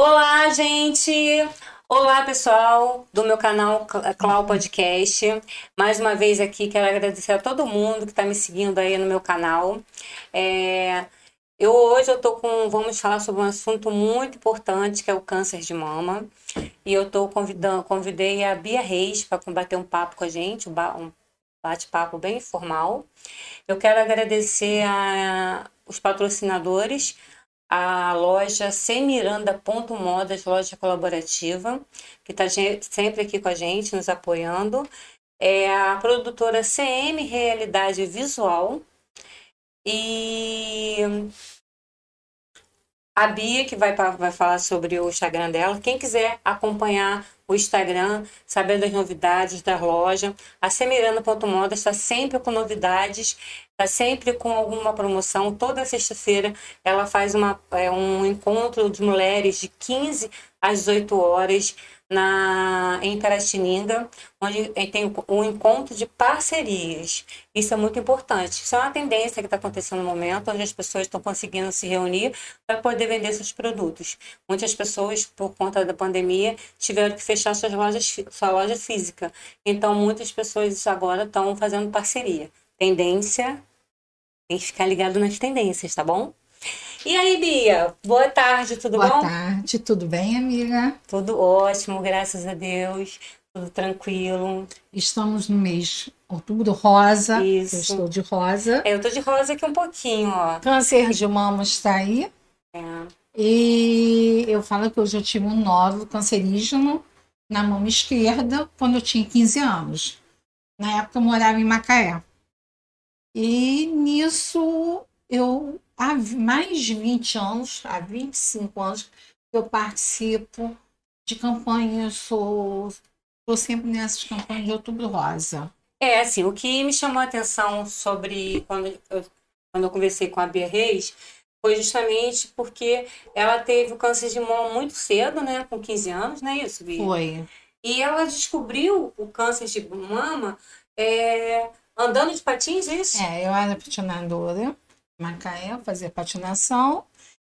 Olá, gente! Olá, pessoal do meu canal Clau Podcast. Mais uma vez aqui quero agradecer a todo mundo que está me seguindo aí no meu canal. É, eu hoje eu tô com, vamos falar sobre um assunto muito importante que é o câncer de mama. E eu tô convidando, convidei a Bia Reis para bater um papo com a gente, um bate-papo bem informal. Eu quero agradecer a, os patrocinadores a loja Semiranda.modas, loja colaborativa, que está sempre aqui com a gente, nos apoiando. É a produtora CM Realidade Visual. E a Bia, que vai, vai falar sobre o Instagram dela. Quem quiser acompanhar o Instagram, saber das novidades da loja, a Semiranda.moda está sempre com novidades, está sempre com alguma promoção. Toda sexta-feira ela faz uma, é, um encontro de mulheres de 15 às 18 horas na, em Piratininga, onde tem um encontro de parcerias. Isso é muito importante. Isso é uma tendência que está acontecendo no momento, onde as pessoas estão conseguindo se reunir para poder vender seus produtos. Muitas pessoas, por conta da pandemia, tiveram que fechar suas lojas, sua loja física. Então, muitas pessoas agora estão fazendo parceria. Tendência, tem que ficar ligado nas tendências, tá bom? E aí, Bia? Boa tarde, tudo Boa bom? Boa tarde, tudo bem, amiga? Tudo ótimo, graças a Deus. Tudo tranquilo. Estamos no mês outubro rosa. Isso. Eu estou de rosa. É, eu tô de rosa aqui um pouquinho, ó. Câncer de mama está aí. É. E eu falo que eu já tive um nódulo cancerígeno na mão esquerda quando eu tinha 15 anos. Na época eu morava em Macaé. E nisso eu há mais de 20 anos, há 25 anos, eu participo de campanhas, sou, sou sempre nessas campanhas de Outubro Rosa. É, assim, o que me chamou a atenção sobre quando eu, quando eu conversei com a Bia Reis foi justamente porque ela teve o câncer de mama muito cedo, né, com 15 anos, não é isso, Bia? Foi. E ela descobriu o câncer de mama é, andando de patins, é isso? É, eu era patinadora Macaé, fazer patinação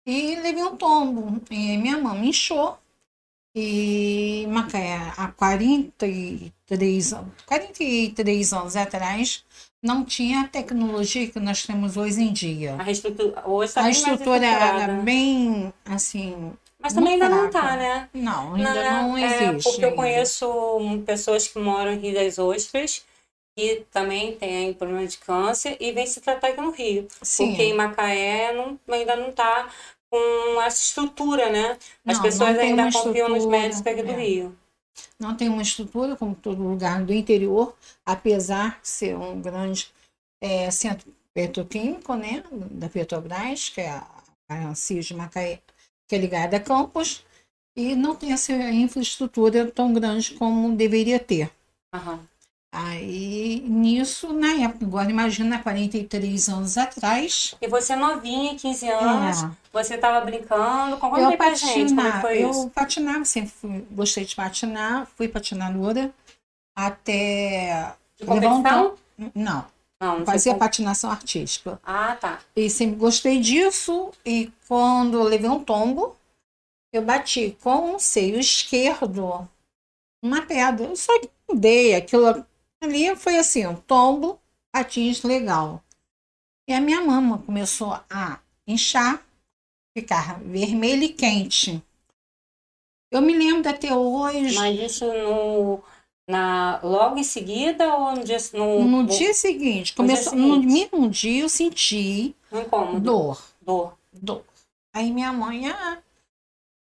e levei um tombo. E minha mão me inchou. E Macaé, há 43, 43 anos atrás, não tinha a tecnologia que nós temos hoje em dia. A estrutura, hoje tá a estrutura era bem assim. Mas também ainda fraca. não tá, né? Não, ainda não, não existe. É porque eu conheço pessoas que moram em Rio das Ostras que também tem problema de câncer e vem se tratar aqui no Rio. Sim. Porque em Macaé não, ainda não está com essa estrutura, né? As não, pessoas não ainda confiam nos médicos aqui é. do Rio. Não tem uma estrutura, como todo lugar do interior, apesar de ser um grande é, centro petroquímico, né? Da Petrobras, que é a, a CIS de Macaé, que é ligada a Campos, e não tem essa infraestrutura tão grande como deveria ter. Uhum. Aí, nisso, na época, agora imagina, 43 anos atrás. E você novinha, 15 anos, é. você estava brincando, como eu patinava, Eu isso? patinava, sempre fui, gostei de patinar, fui patinadora até... De competição? Um... Não, não, fazia patinação artística. Ah, tá. E sempre gostei disso, e quando eu levei um tombo, eu bati com o seio esquerdo uma pedra. Eu só dei aquilo Ali foi assim, um tombo, patins legal. E a minha mama começou a inchar, ficar vermelha e quente. Eu me lembro até hoje. Mas isso no, na, logo em seguida ou no dia no, no dia seguinte? Começou, no, dia seguinte. no mesmo dia eu senti dor. Dor. Dor. Aí minha mãe, ah,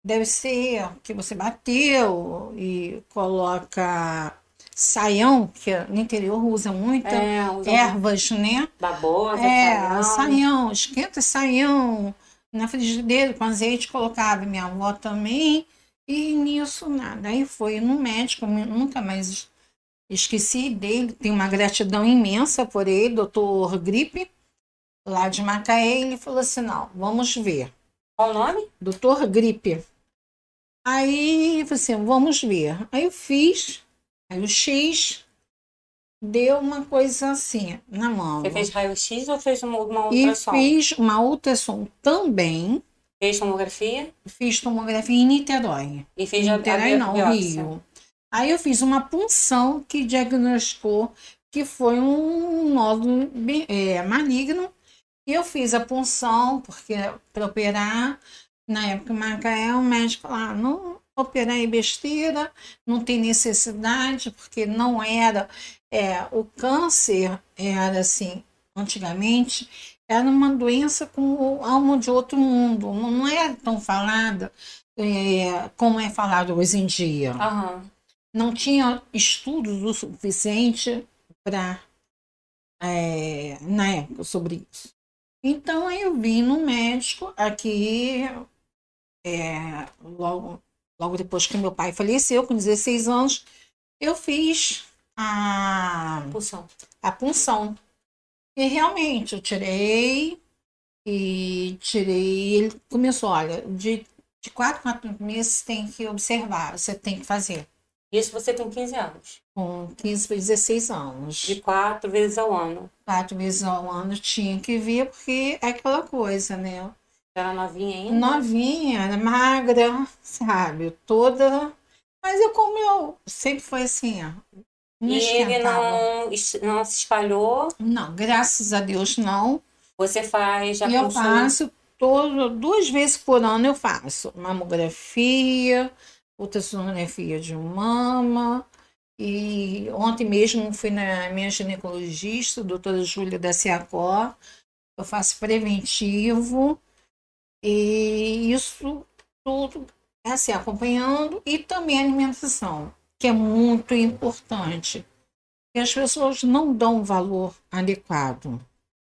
deve ser que você bateu e coloca saião, que no interior usa muito, é, usa ervas, muito. né? Babosa, é, saião. saião, esquenta saião na frigideira com azeite, colocava minha avó também, e nisso nada. Aí foi no médico, nunca mais esqueci dele, tenho uma gratidão imensa por ele, doutor Gripe, lá de Macaé, ele falou assim, não, vamos ver. Qual o nome? Doutor Gripe. Aí, eu falei assim, vamos ver. Aí eu fiz, raio-x, deu uma coisa assim na mão. Você fez raio-x ou fez uma, uma ultrassom? E fiz uma ultrassom também. Fez tomografia? Fiz tomografia em Niterói. E fez a- a Niterói não, biópsia? Rio. Aí eu fiz uma punção que diagnosticou que foi um nódulo é, maligno. E eu fiz a punção, porque para operar, na época em Macaé, o médico falou, ah, não operar é besteira, não tem necessidade, porque não era, é, o câncer era assim, antigamente, era uma doença com alma de outro mundo, não era tão falada é, como é falado hoje em dia Aham. não tinha estudos o suficiente para na época sobre isso. Então eu vim no médico aqui é, logo, logo depois que meu pai faleceu, com 16 anos, eu fiz a, Pulsão. a punção. E realmente eu tirei e tirei. Ele começou, olha, de, de quatro, quatro meses tem que observar, você tem que fazer. Isso você com 15 anos. Com 15 para 16 anos. De quatro vezes ao ano. Quatro vezes ao ano tinha que vir, porque é aquela coisa, né? Era novinha ainda? Novinha, magra, sabe? Toda. Mas eu, como eu sempre foi assim, ó. Não E ele esquentava. não, es- não se espalhou. Não, graças a Deus não. Você faz já eu faço todo, duas vezes por ano eu faço mamografia, ultrassonografia de mama. E ontem mesmo fui na minha ginecologista, doutora Júlia da Ciacó. Eu faço preventivo. E isso tudo é assim, acompanhando. E também a alimentação, que é muito importante. E as pessoas não dão valor adequado.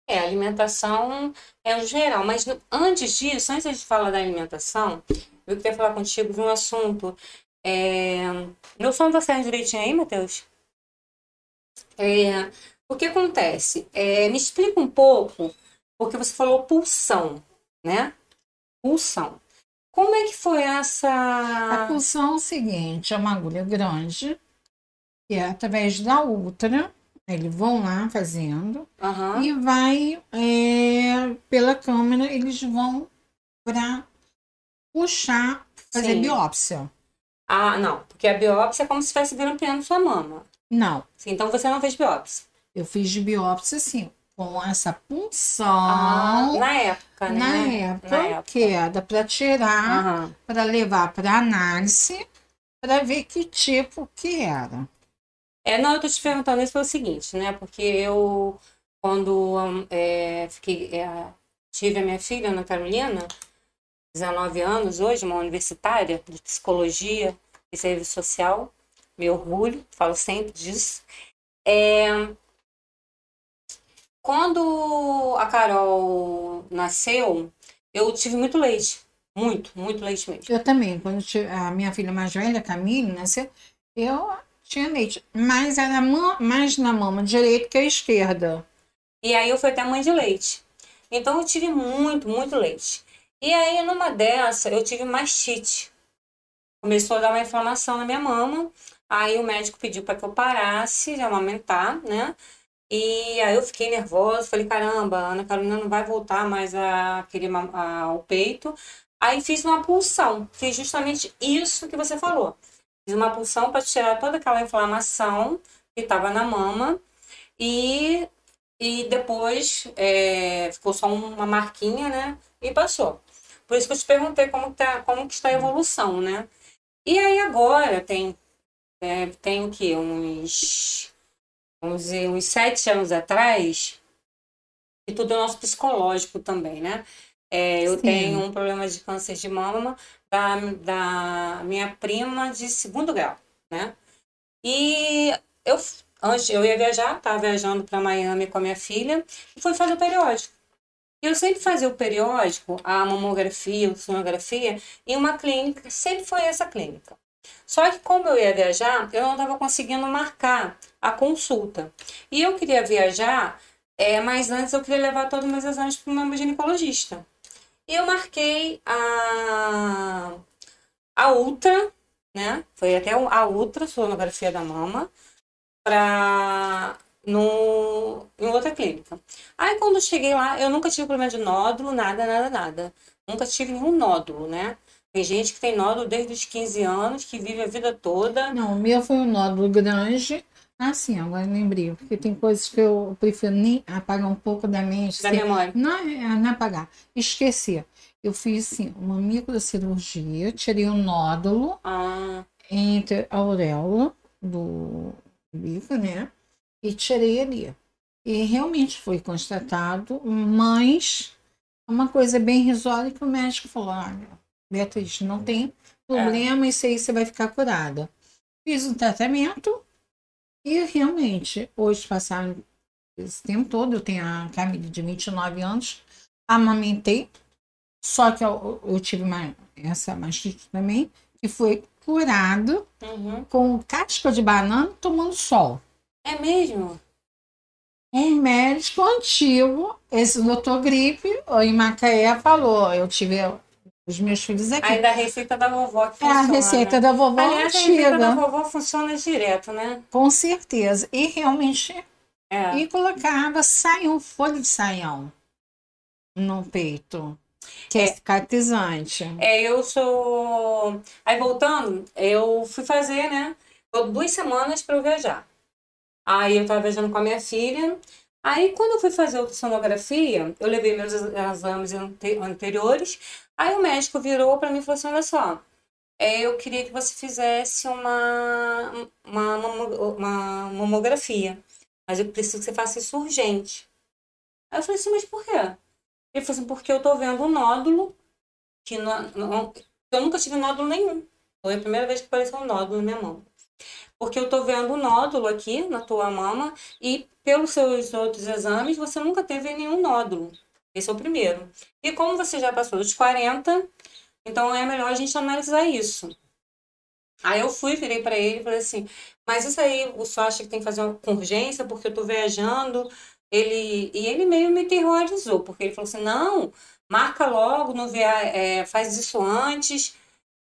É, alimentação é o geral, mas antes disso, antes de falar da alimentação, eu queria falar contigo de um assunto. É... Meu som tá saindo direitinho aí, Matheus? É... O que acontece? É, Me explica um pouco, porque você falou pulsão, né? Pulsão. Como é que foi A essa. pulsão é o seguinte, é uma agulha grande, que é através da ultra, eles vão lá fazendo, Aham. e vai é, pela câmera, eles vão para puxar, fazer Sim. biópsia. Ah, não, porque a biópsia é como se estivesse grampeando sua mama. Não, Então você não fez biópsia. eu fiz de biópsia assim, com essa punção, Ah, na época, né? na época, Na época. que era para tirar, Aham. para levar para análise, para ver que tipo que era. É, não, eu tô te perguntando isso pelo seguinte, né? Porque eu, quando é, fiquei, é, tive a minha filha, Ana Carolina, 19 anos hoje, uma universitária de psicologia e serviço social, meu orgulho, falo sempre disso. É, quando a Carol nasceu, eu tive muito leite, muito, muito leite mesmo. Eu também, quando a minha filha mais velha, Camille, nasceu, eu tinha leite, mas era ma- mais na mama direita que a esquerda. E aí eu fui até mãe de leite. Então eu tive muito, muito leite. E aí numa dessa eu tive mastite. Começou a dar uma inflamação na minha mama. Aí o médico pediu para que eu parasse de amamentar, né? E aí eu fiquei nervosa, falei, caramba, a Ana Carolina não vai voltar mais a querer o peito. Aí fiz uma pulsão, fiz justamente isso que você falou. Fiz uma pulsão para tirar toda aquela inflamação que estava na mama. E e depois é, ficou só uma marquinha, né? E passou. Por isso que eu te perguntei como, tá, como que está a evolução, né? E aí agora tem, é, tem o quê? Uns, vamos dizer, uns sete anos atrás, e tudo é nosso psicológico também, né? É, eu Sim. tenho um problema de câncer de mama da, da minha prima de segundo grau, né? E eu Antes eu ia viajar, estava viajando para Miami com a minha filha e fui fazer o periódico. E eu sempre fazia o periódico, a mamografia, a sonografia, em uma clínica, sempre foi essa clínica. Só que como eu ia viajar, eu não estava conseguindo marcar a consulta. E eu queria viajar, é, mas antes eu queria levar todos os meus exames para o meu ginecologista. E eu marquei a, a ultra, né? Foi até a ultra sonografia da mama para no, em outra clínica. Aí quando cheguei lá, eu nunca tive problema de nódulo, nada, nada, nada. Nunca tive nenhum nódulo, né? Tem gente que tem nódulo desde os 15 anos, que vive a vida toda. Não, o meu foi um nódulo grande. Ah, sim, agora lembrei. Porque tem coisas que eu prefiro nem apagar um pouco da mente. Da memória. Não, é, não apagar. Esquecer. Eu fiz, assim, uma microcirurgia, tirei um nódulo Ah, entre a auréola do bico, né? E tirei ali. E realmente foi constatado, mas uma coisa bem risória que o médico falou: olha, Beatriz, não tem problema, isso aí você vai ficar curada. Fiz o tratamento e realmente, hoje passaram esse tempo todo, eu tenho a Camila de 29 anos, amamentei, só que eu, eu tive uma, essa mastite também, que foi curado uhum. com casca de banana tomando sol. É mesmo? Um médico antigo, esse doutor Gripe, em Macaé, falou: eu tive os meus filhos aqui. Aí da receita da vovó que é a funciona. receita da vovó Aliás, a receita da antiga. vovó funciona direto, né? Com certeza. E realmente. É. E colocava saião, folha de saião no peito, que é, É. cicatrizante. É, eu sou. Aí voltando, eu fui fazer, né? Duas semanas para eu viajar. Aí eu tava viajando com a minha filha. Aí quando eu fui fazer a ultrassonografia, eu levei meus ex- exames ante- anteriores. Aí o médico virou para mim e falou assim: olha só, é, eu queria que você fizesse uma, uma, uma mamografia. Mas eu preciso que você faça isso urgente. Aí eu falei assim, mas por quê? Ele falou assim, porque eu tô vendo um nódulo que não, não- eu nunca tive nódulo nenhum. Foi a primeira vez que apareceu um nódulo na minha mão. Porque eu tô vendo um nódulo aqui na tua mama e pelos seus outros exames você nunca teve nenhum nódulo. Esse é o primeiro. E como você já passou dos 40, então é melhor a gente analisar isso. Aí eu fui, virei para ele e falei assim: Mas isso aí o senhor acha que tem que fazer uma- com urgência porque eu tô viajando? Ele, e ele meio me terrorizou, porque ele falou assim: Não, marca logo, não via, é, faz isso antes.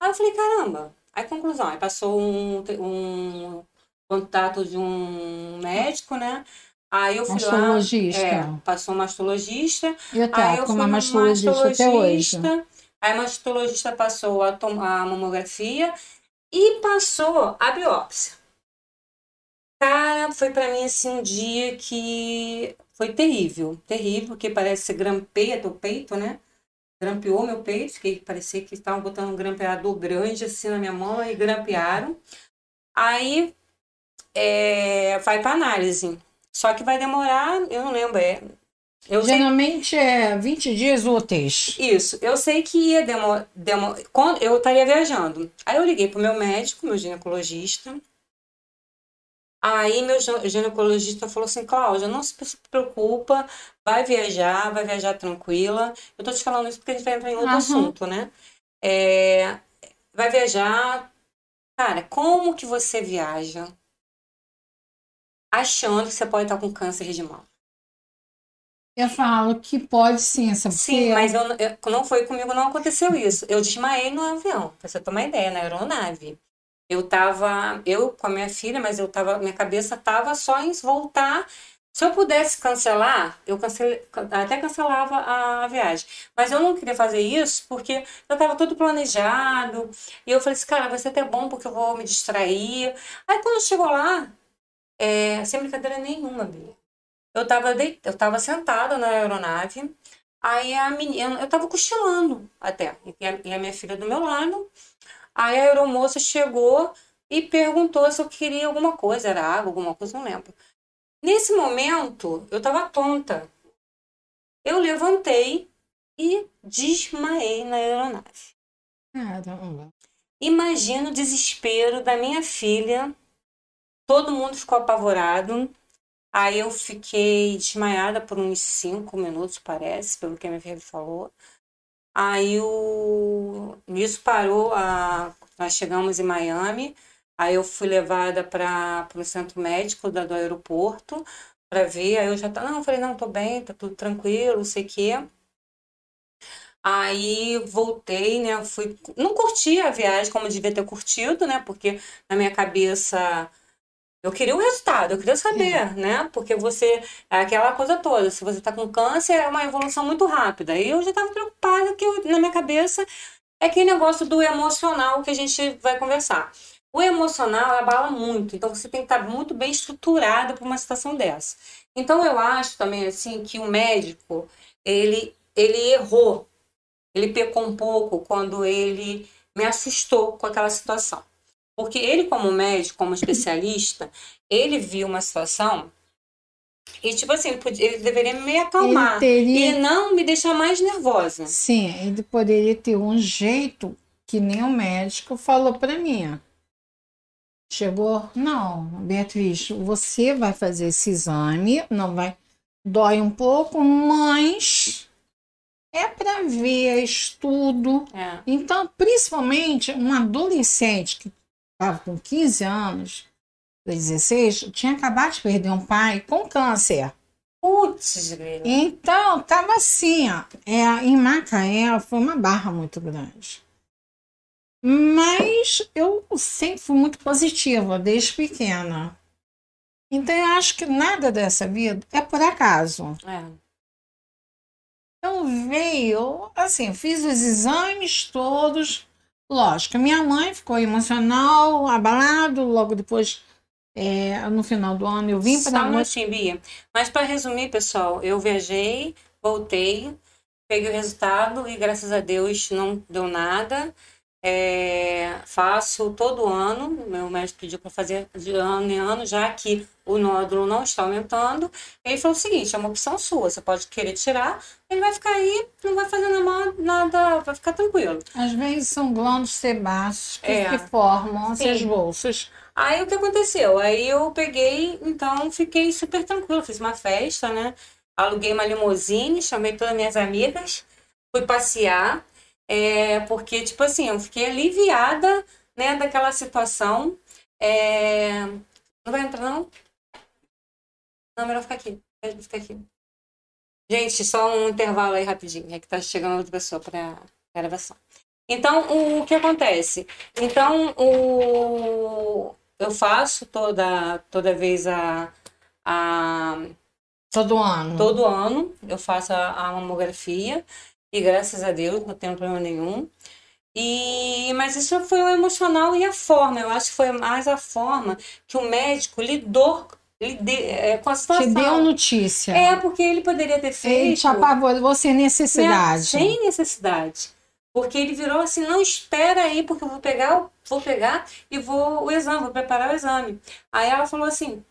Aí eu falei: Caramba. Aí, conclusão: aí passou um, um contato de um médico, né? Aí eu fui lá. Mastologista. É, passou um mastologista. Eu Aí eu fui uma no mastologista até hoje. mastologista, Aí a mastologista passou a, a mamografia e passou a biópsia. Cara, foi pra mim assim um dia que foi terrível, terrível, porque parece que grampeia teu peito, né? Grampeou meu peito, fiquei parecia que estavam botando um grampeador grande assim na minha mão e grampearam. Aí é, vai pra análise. Só que vai demorar, eu não lembro, é, eu sei Geralmente é 20 dias úteis. Isso, eu sei que ia demorar. quando eu estaria viajando. Aí eu liguei pro meu médico, meu ginecologista. Aí meu gine- ginecologista falou assim, Cláudia, não se preocupa, vai viajar, vai viajar tranquila. Eu tô te falando isso porque a gente vai entrar em outro Aham. assunto, né? É, vai viajar. Cara, como que você viaja achando que você pode estar com câncer de mama? Eu falo que pode sim, sabe? Sim, mas eu, eu- não foi comigo, não aconteceu isso. Eu desmaiei no avião, pra você uma ideia, na aeronave. Eu tava, eu com a minha filha, mas eu tava, minha cabeça tava só em voltar. Se eu pudesse cancelar, eu cancele, até cancelava a viagem. Mas eu não queria fazer isso porque já estava tudo planejado. E eu falei assim, cara, vai ser até bom porque eu vou me distrair. Aí quando chegou lá, é, sem brincadeira nenhuma, Bia. Eu tava, deit... eu tava sentada na aeronave, aí a menina, eu tava cochilando até, e a, e a minha filha do meu lado. Aí a aeromoça chegou e perguntou se eu queria alguma coisa, era água, alguma coisa, não lembro. Nesse momento, eu tava tonta. Eu levantei e desmaiei na aeronave. Caramba. Imagina o desespero da minha filha. Todo mundo ficou apavorado. Aí eu fiquei desmaiada por uns cinco minutos, parece, pelo que a minha filha falou. Aí o... nisso parou, a... nós chegamos em Miami. Aí eu fui levada para o centro médico da, do aeroporto para ver. Aí eu já tá, não, falei, não, tô bem, tá tudo tranquilo, não sei o quê. Aí voltei, né? Fui, não curti a viagem como devia ter curtido, né? Porque na minha cabeça Eu queria o resultado, eu queria saber, É. né? Porque você, é aquela coisa toda, se você tá com câncer, é uma evolução muito rápida. E eu já tava preocupada que eu- na minha cabeça é aquele negócio do emocional que a gente vai conversar. O emocional abala muito, então você tem que estar muito bem estruturado para uma situação dessa. Então eu acho também assim que o médico, ele ele errou. Ele pecou um pouco quando ele me assustou com aquela situação. Porque ele, como médico, como especialista, ele viu uma situação e, tipo assim, ele, podia- ele deveria me acalmar teria- e não me deixar mais nervosa. Sim, ele poderia ter um jeito que nem o médico falou para mim. Chegou, não, Beatriz, você vai fazer esse exame, não vai, dói um pouco, mas é para ver é estudo. É. Então, principalmente um adolescente que estava com 15 anos, 16, tinha acabado de perder um pai com câncer. Putz. Então, tava assim, ó. É, em Macaé foi uma barra muito grande. Mas eu sempre fui muito positiva, desde pequena. Então, eu acho que nada dessa vida é por acaso. É. Então, veio, assim, fiz os exames todos. Lógico, minha mãe ficou emocional, abalado. Logo depois, é, no final do ano, eu vim Só para um minutinho, Bia. Mas para resumir, pessoal, eu viajei, voltei, peguei o resultado e graças a Deus não deu nada. É, faço todo ano, meu médico pediu para fazer de ano em ano, já que o nódulo não está aumentando. Ele falou o seguinte: é uma opção sua, você pode querer tirar, ele vai ficar aí, não vai fazer nada, nada vai ficar tranquilo. Às vezes são glândulos sebáceos que, É. que formam Sim. essas bolsas. Aí o que aconteceu? Aí eu peguei, então fiquei super tranquila, fiz uma festa, né? Aluguei uma limusine, chamei todas as minhas amigas, fui passear, é, porque, tipo assim, eu fiquei aliviada, né, daquela situação. É, Não vai entrar, não? Não, melhor ficar aqui. Melhor ficar aqui. Gente, só um intervalo aí rapidinho, é que tá chegando outra pessoa para gravação. Então, o que acontece? Então, o... eu faço toda, toda vez a, a. Todo ano. Todo ano eu faço a, a mamografia e graças a Deus não tenho problema nenhum. E, mas isso foi o emocional e a forma. Eu acho que foi mais a forma que o médico lidou é, com a Te situação. deu notícia. É, porque ele poderia ter Ele feito te apavorou sem né, necessidade. sem necessidade. Porque ele virou assim, não espera aí, porque eu vou pegar, vou pegar e vou o exame, vou preparar o exame. Aí ela falou assim,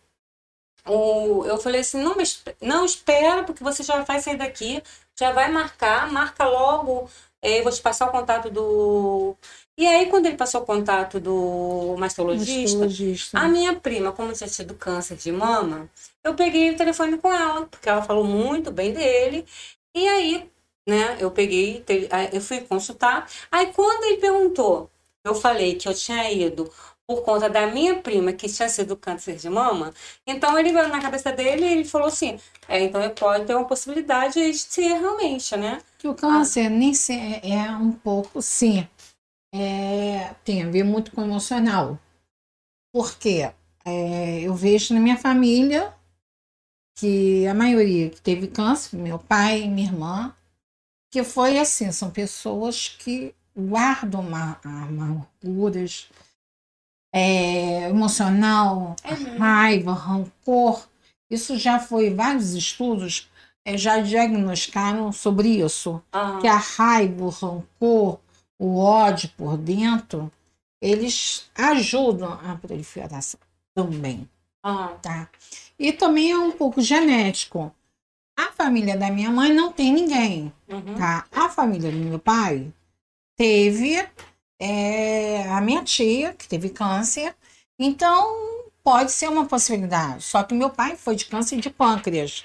o, eu falei assim, não, não espera, porque você já vai sair daqui, já vai marcar, marca logo, eh, eu vou te passar o contato do. E aí, quando ele passou o contato do mastologista, Mastologista. a minha prima, como tinha tido câncer de mama, eu peguei o telefone com ela, porque ela falou muito bem dele. E aí, né, eu peguei, eu fui consultar. Aí, quando ele perguntou, eu falei que eu tinha ido por conta da minha prima, que tinha sido câncer de mama. Então, ele na cabeça dele ele falou assim: é, então pode ter uma possibilidade de ser realmente, né? Que o câncer nem se, é um pouco, sim, é, tem a ver muito com o emocional. Porque é, eu vejo na minha família que a maioria que teve câncer, meu pai, minha irmã, que foi assim, são pessoas que guardam ma- amarguras é, emocional, mesmo. raiva, rancor. Isso já foi, vários estudos é, já diagnosticaram sobre isso Ah, que a raiva, o rancor, o ódio por dentro, eles ajudam a proliferação também, ah, tá? E também é um pouco genético. A família da minha mãe não tem ninguém, uhum. tá? A família do meu pai teve é, a minha tia, que teve câncer, então pode ser uma possibilidade. Só que meu pai foi de câncer de pâncreas.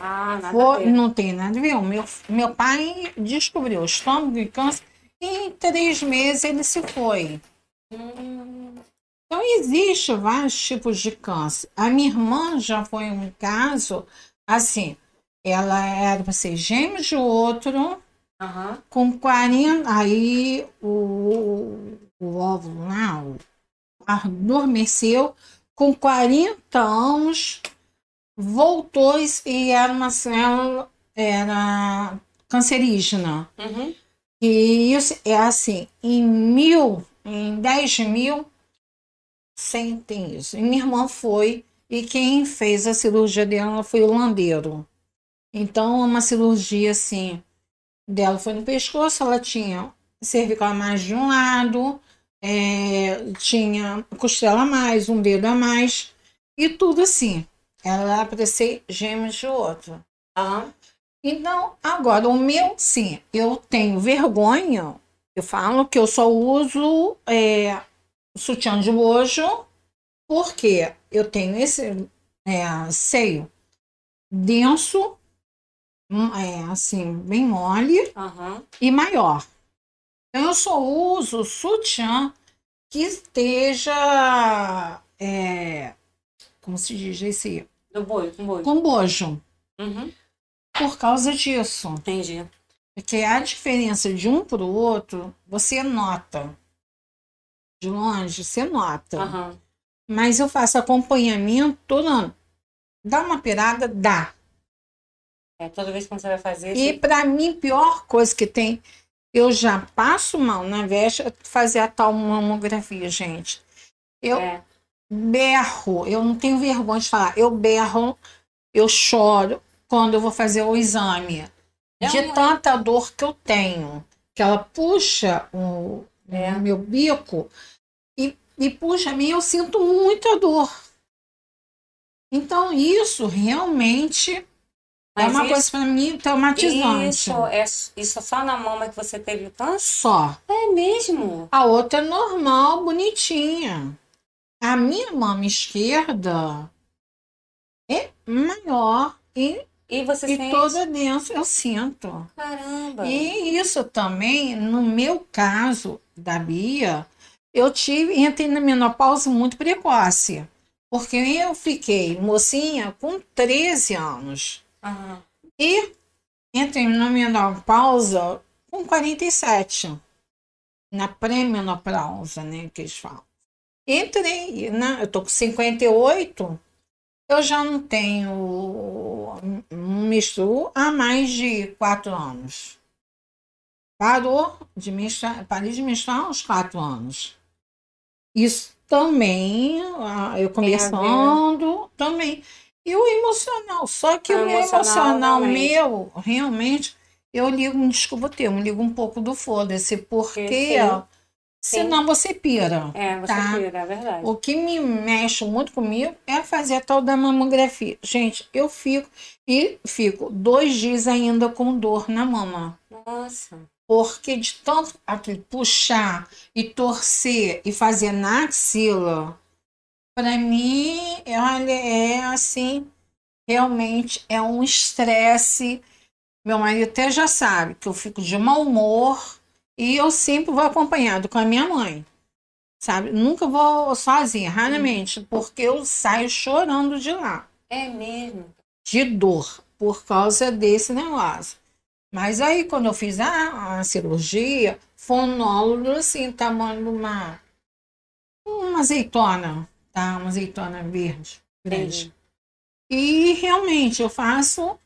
Ah, nada a Foi- ver. não tem nada a ver. Meu, meu pai descobriu o estômago e câncer e em três meses ele se foi. Hum, Então, existe vários tipos de câncer. A minha irmã já foi um caso, assim, ela era para ser gêmeo de outro, aham. com 40, aí o, o óvulo lá, adormeceu, com 40 anos, voltou e era uma célula, era cancerígena. Uhum. E isso é assim, em mil, em 10 mil, sem tem isso. E minha irmã foi, e quem fez a cirurgia dela foi o landeiro. Então, uma cirurgia assim, dela foi no pescoço, ela tinha cervical a mais de um lado, é, tinha costela a mais, um dedo a mais, e tudo assim. Ela ser gêmeos de outro. Aham. Então, agora, o meu, sim, eu tenho vergonha. Eu falo que eu só uso é, sutiã de bojo porque eu tenho esse é, seio denso, é, assim, bem mole Aham. e maior. Então, eu só uso sutiã que esteja, é, como se diz esse, Do boi, com boi. com bojo, Uhum. por causa disso. Entendi. Porque a diferença de um para o outro, você nota. De longe, você nota. Aham. Mas eu faço acompanhamento todo ano. Dá uma pirada? Dá. É, toda vez que você vai fazer. E você- para mim, pior coisa que tem, eu já passo mal na veste fazer a tal mamografia, gente. Eu É. berro, eu não tenho vergonha de falar, eu berro, eu choro quando eu vou fazer o exame. É de um- tanta dor que eu tenho. Que ela puxa o, É. o meu bico e, e puxa a mim, eu sinto muita dor. Então, isso realmente é Mas uma isso- coisa para mim traumatizante. Isso é isso é só na mama que você teve o câncer? Só. É mesmo? A outra é normal, bonitinha. A minha mama esquerda é maior e, E você e sente? toda densa, eu sinto. Caramba. E isso também, no meu caso da Bia, eu tive, entrei na menopausa muito precoce. Porque eu fiquei mocinha com 13 anos. Aham. E entrei na menopausa com 47. Na pré-menopausa, né, que eles falam. Entrei, né, eu tô com 58, eu já não tenho um menstruo há mais de quatro anos. Parou de menstruar, parei de menstruar uns quatro anos. Isso também, ah, eu ver. conversando, também. E o emocional, só que Ah, o emocional, emocional meu, realmente, eu ligo, desculpa o termo, ligo um pouco do foda-se, porque Sim. senão você pira. É, você Tá. pira, é verdade. O que me mexe muito comigo é fazer a tal da mamografia. Gente, eu fico e fico dois dias ainda com dor na mama. Nossa. Porque de tanto aquele puxar e torcer e fazer na axila, para mim, olha, é assim, realmente é um estresse. Meu marido até já sabe que eu fico de mau humor e eu sempre vou acompanhado com a minha mãe. Sabe? Nunca vou sozinha, raramente, porque eu saio chorando de lá É mesmo. de dor por causa desse negócio. Mas aí, quando eu fiz a, a cirurgia, foi um nódulo assim, tamanho de uma, uma azeitona, tá? Uma azeitona verde, grande. E realmente eu faço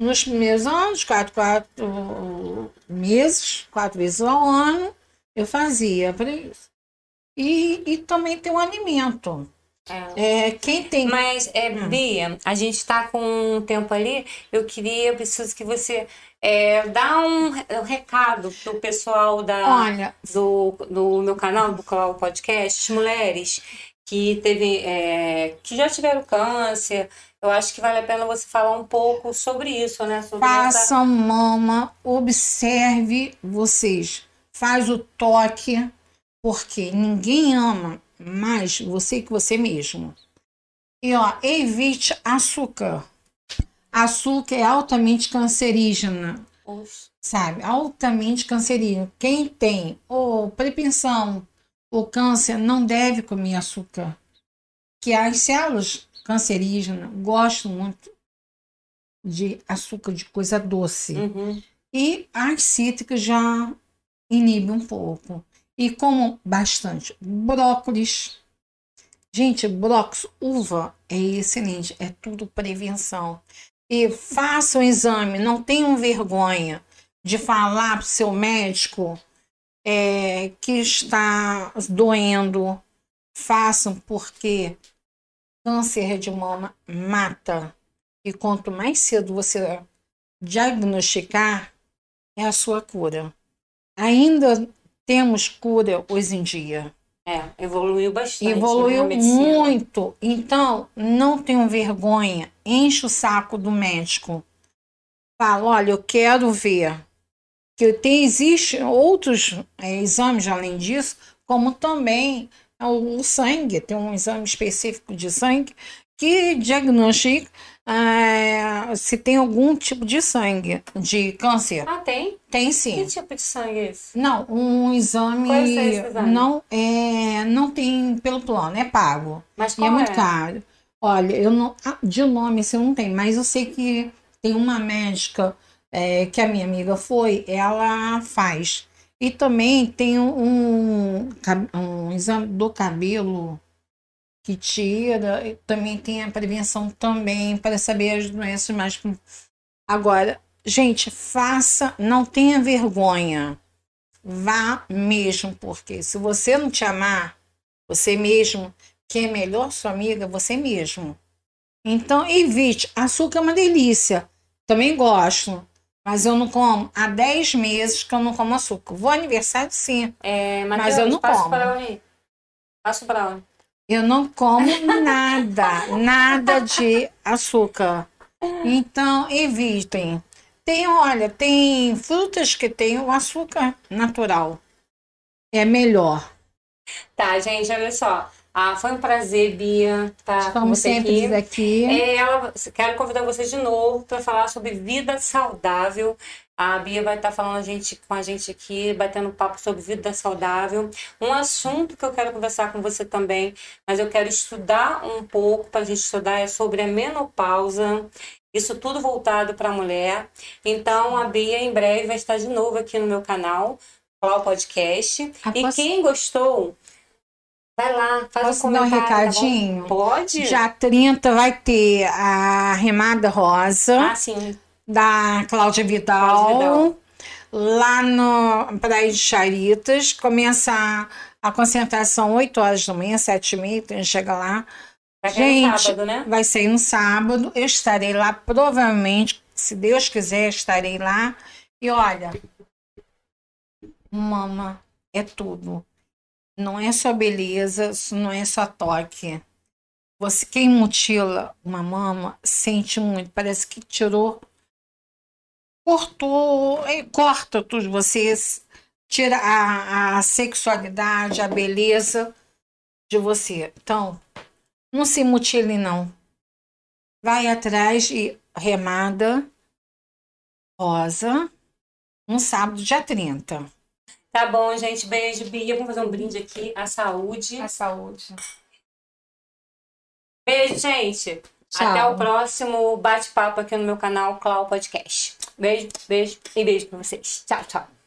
nos primeiros anos, quatro, quatro meses, quatro vezes ao ano, eu fazia para isso. E, e também tem o alimento. É. É, quem tem Mas, é, Hum. Bia, a gente está com um tempo ali. Eu queria, eu preciso que você é, dá um, um recado pro pessoal da, Olha, do, do meu canal, do Clau Podcast, mulheres que teve, é, que já tiveram câncer. Eu acho que vale a pena você falar um pouco sobre isso, né? Sobre essa... Façam mama, observe vocês. Faz o toque, porque ninguém ama mais você que você mesmo. E ó, evite açúcar. Açúcar é altamente cancerígena, Oxe, sabe? Altamente cancerígena. Quem tem ou propensão ou câncer não deve comer açúcar. Que as células cancerígenas gostam muito de açúcar, de coisa doce. uhum. E as cítricas já inibe um pouco. E como bastante brócolis, Gente, brócolis, uva é excelente, é tudo prevenção. E faça o exame, não tenham vergonha de falar para o seu médico é, que está doendo. Façam, porque câncer de mama mata. E quanto mais cedo você diagnosticar, é a sua cura. Ainda temos cura hoje em dia. É, evoluiu bastante. né, Evoluiu medicina. muito. Então, não tenham vergonha. Enche o saco do médico. Fala, olha, eu quero ver. Que tem, existe outros é, exames além disso, como também o, o sangue. Tem um exame específico de sangue que diagnostica é, se tem algum tipo de sangue, de câncer. Ah, tem? Tem Que sim. tipo de sangue é esse? Não, um exame, é esse exame? não é, não tem pelo plano, é pago. Mas E qual é muito é? caro. Olha, eu não, ah, de nome assim, eu não tenho, mas eu sei que tem uma médica é, que a minha amiga foi, ela faz. E também tem um, um exame do cabelo que tira, e também tem a prevenção também para saber as doenças mais. Agora, gente, faça, não tenha vergonha. Vá mesmo, porque se você não te amar, você mesmo, quem é melhor sua amiga, você mesmo. Então, evite. Açúcar é uma delícia. Também gosto. Mas eu não como. Há 10 meses que eu não como açúcar. Vou aniversário, sim. É, Mas eu não passa como. Passa pra onde? Eu não como nada, nada de açúcar. Então, evitem. Tem, olha, tem frutas que tem o açúcar natural. É melhor. Tá, gente, olha só. Ah, foi um prazer, Bia, estar com Como você sempre aqui. aqui. É, ela, quero convidar vocês de novo para falar sobre vida saudável. A Bia vai estar falando a gente, com a gente aqui, batendo papo sobre vida saudável. Um assunto que eu quero conversar com você também, mas eu quero estudar um pouco para a gente estudar é sobre a menopausa. Isso tudo voltado para a mulher. Então, a Bia em breve vai estar de novo aqui no meu canal, o podcast. Ah, E posso- quem gostou, vai lá, faz Posso um dar um tá recadinho? Pode? Dia 30 vai ter a Remada Rosa, Ah, sim. da Cláudia Vidal, Cláudia Vidal. lá no Praia de Charitas. Começa a, a concentração 8 horas da manhã, 7 e meia, então a gente chega lá. Vai Gente, sábado, né? vai sair no sábado. Eu estarei lá, provavelmente, se Deus quiser, estarei lá. E olha, mama é tudo. Não é só beleza, não é só toque. Você, quem mutila uma mama, sente muito. Parece que tirou, cortou, eh, corta tudo. Você tira a, a sexualidade, a beleza de você. Então, não se mutile, não. Vai atrás e remada rosa no sábado, dia 30. Tá bom, gente. Beijo, Bia. Vamos fazer um brinde aqui. A saúde. A saúde. Beijo, gente. Tchau. Até o próximo bate-papo aqui no meu canal Clau Podcast. Beijo, beijo e beijo pra vocês. Tchau, tchau.